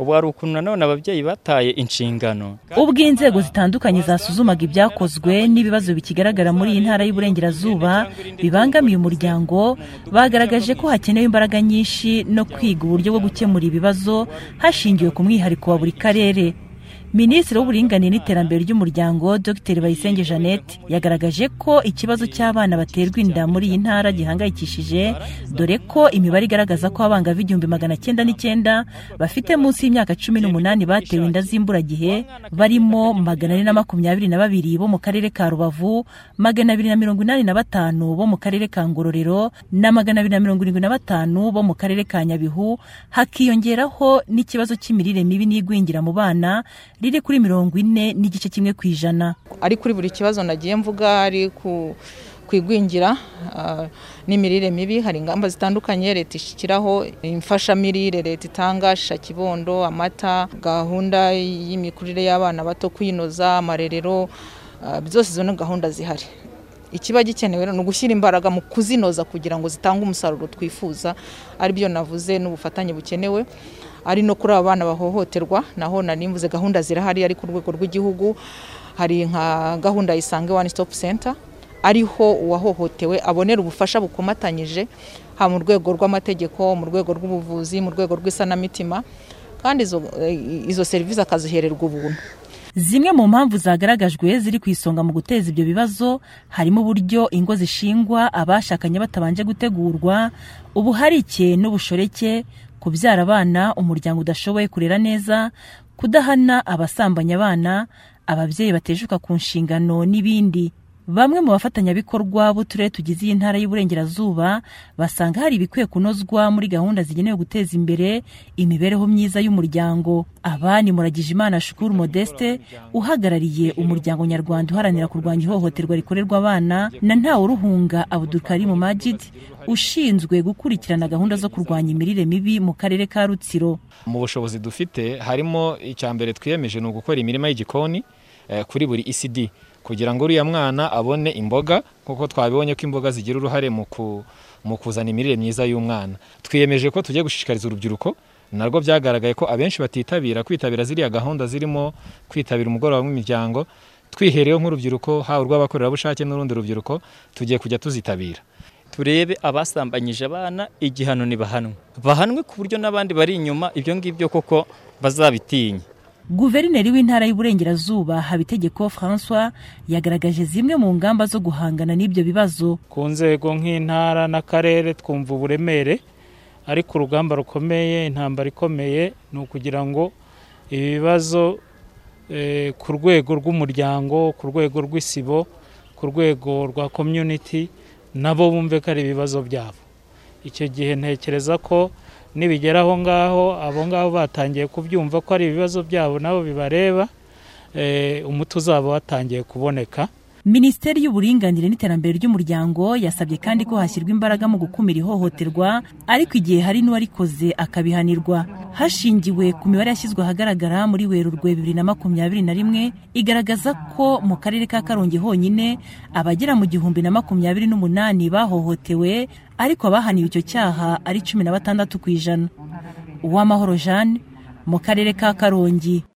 ubu hari ukuntu nanone ababyeyi bataye inshingano. Ubwo inzego zitandukanye zasuzumaga ibyakozwe n'ibibazo bikigaragara muri iyi ntara y'uburengerazuba bibangamiye umuryango bagaragaje ko hakenewe imbaraga nyinshi no kwiga uburyo bwo gukemura ibibazo hashingiwe ku mwihariko wa buri karere. Minisitiri w'uburinganire n'iterambere ry'umuryango dr. Bayisenge jeannette yagaragaje ko ikibazo cy'abana baterwa inda muri iyi ntara gihangayikishije dore ko imibare igaragaza ko abangavu igihumbi magana cyenda n'icyenda bafite munsi y'imyaka cumi n'umunani batewe inda z'imburagihe barimo magana ane na makumyabiri na babiri bo mu karere ka rubavu magana abiri na mirongo inani na batanu bo mu karere ka ngororero na magana abiri na mirongo irindwi na batanu bo mu karere ka nyabihu hakiyongeraho n'ikibazo cy'imirire mibi n'igwingira mu bana riri kuri mirongo ine n'igice kimwe ku ijana. Ari kuri buri kibazo nagiye mvuga ari ku igwingira n'imirire mibi. Hari ingamba zitandukanye leta ishyiraho imfashamirire leta itanga kibondo amata gahunda y'imikurire y'abana bato kwinoza amarerero zose izo ni gahunda zihari. Ikiba gikenewe ni ugushyira imbaraga mu kuzinoza kugira ngo zitange umusaruro twifuza ari byo navuze n'ubufatanye bukenewe. Ari no kuri aba bana bahohoterwa naho nanimvuze gahunda zirahari ari ku rwego rw'igihugu. Hari nka gahunda isange one stop center ariho uwahohotewe abonera ubufasha bukomatanyije haba mu rwego rw'amategeko mu rwego rw'ubuvuzi mu rwego rw'isanamitima. Kandi izo serivisi akazihererwa ubuntu. Zimwe mu mpamvu zagaragajwe ziri ku isonga mu guteza ibyo bibazo harimo uburyo ingo zishingwa abashakanye batabanje gutegurwa ubuharike n'ubushoreke kubyara abana umuryango udashoboye kurera neza kudahana abasambanya abana ababyeyi batejuka ku nshingano n'ibindi. Bamwe mu bafatanyabikorwa b'uturere tugize iyi ntara y'uburengerazuba basanga hari ibikwiye kunozwa muri gahunda zigenewe guteza imbere imibereho myiza y'umuryango. Aba ni muragijimana shukuru modeste uhagarariye umuryango nyarwanda uharanira kurwanya ihohoterwa rikorerwa abana na ntawuruhunga abudukarimu majid ushinzwe gukurikirana gahunda zo kurwanya imirire mibi mu karere ka rutsiro. Mu bushobozi dufite harimo icya mbere twiyemeje ni ugukora imirima y'igikoni kuri buri isidi kugira ngo uriya mwana abone imboga kuko twabibonye ko imboga zigira uruhare mu kuzana imirire myiza y'umwana. Twiyemeje ko tugiye gushishikariza urubyiruko narwo byagaragaye ko abenshi batitabira kwitabira ziriya gahunda zirimo kwitabira umugoroba w'imiryango. Twihereyeho nk'urubyiruko haba urw'abakorerabushake n'urundi rubyiruko tugiye kujya tuzitabira. Turebe abasambanyije abana igihano ntibahanwe bahanwe ku buryo n'abandi bari inyuma ibyo ngibyo koko bazabitinya. Guverineri w'intara y'uburengerazuba habitegeko francois yagaragaje zimwe mu ngamba zo guhangana n'ibyo bibazo. Ku nzego nk'intara n'akarere twumva uburemere ariko urugamba rukomeye intambara ikomeye ni ukugira ngo ibibazo ku rwego rw'umuryango ku rwego rw'isibo ku rwego rwa community nabo bumve ko ari ibibazo byabo. Icyo gihe ntekereza ko nibigera aho ngaho abo ngabo batangiye kubyumva ko ari ibibazo byabo nabo bibareba umuti uzaba watangiye kuboneka. Minisiteri y'uburinganire n'iterambere ry'umuryango yasabye kandi ko hashyirwa imbaraga mu gukumira ihohoterwa ariko igihe hari n'uwarikoze akabihanirwa. Hashingiwe ku mibare yashyizwe ahagaragara muri werurwe bibiri na makumyabiri na rimwe igaragaza ko mu karere ka karongi honyine abagera mu gihumbi na makumyabiri n'umunani bahohotewe ariko abahaniwe icyo cyaha ari cumi na batandatu ku ijana. Uwamahoro jeanne mu karere ka karongi.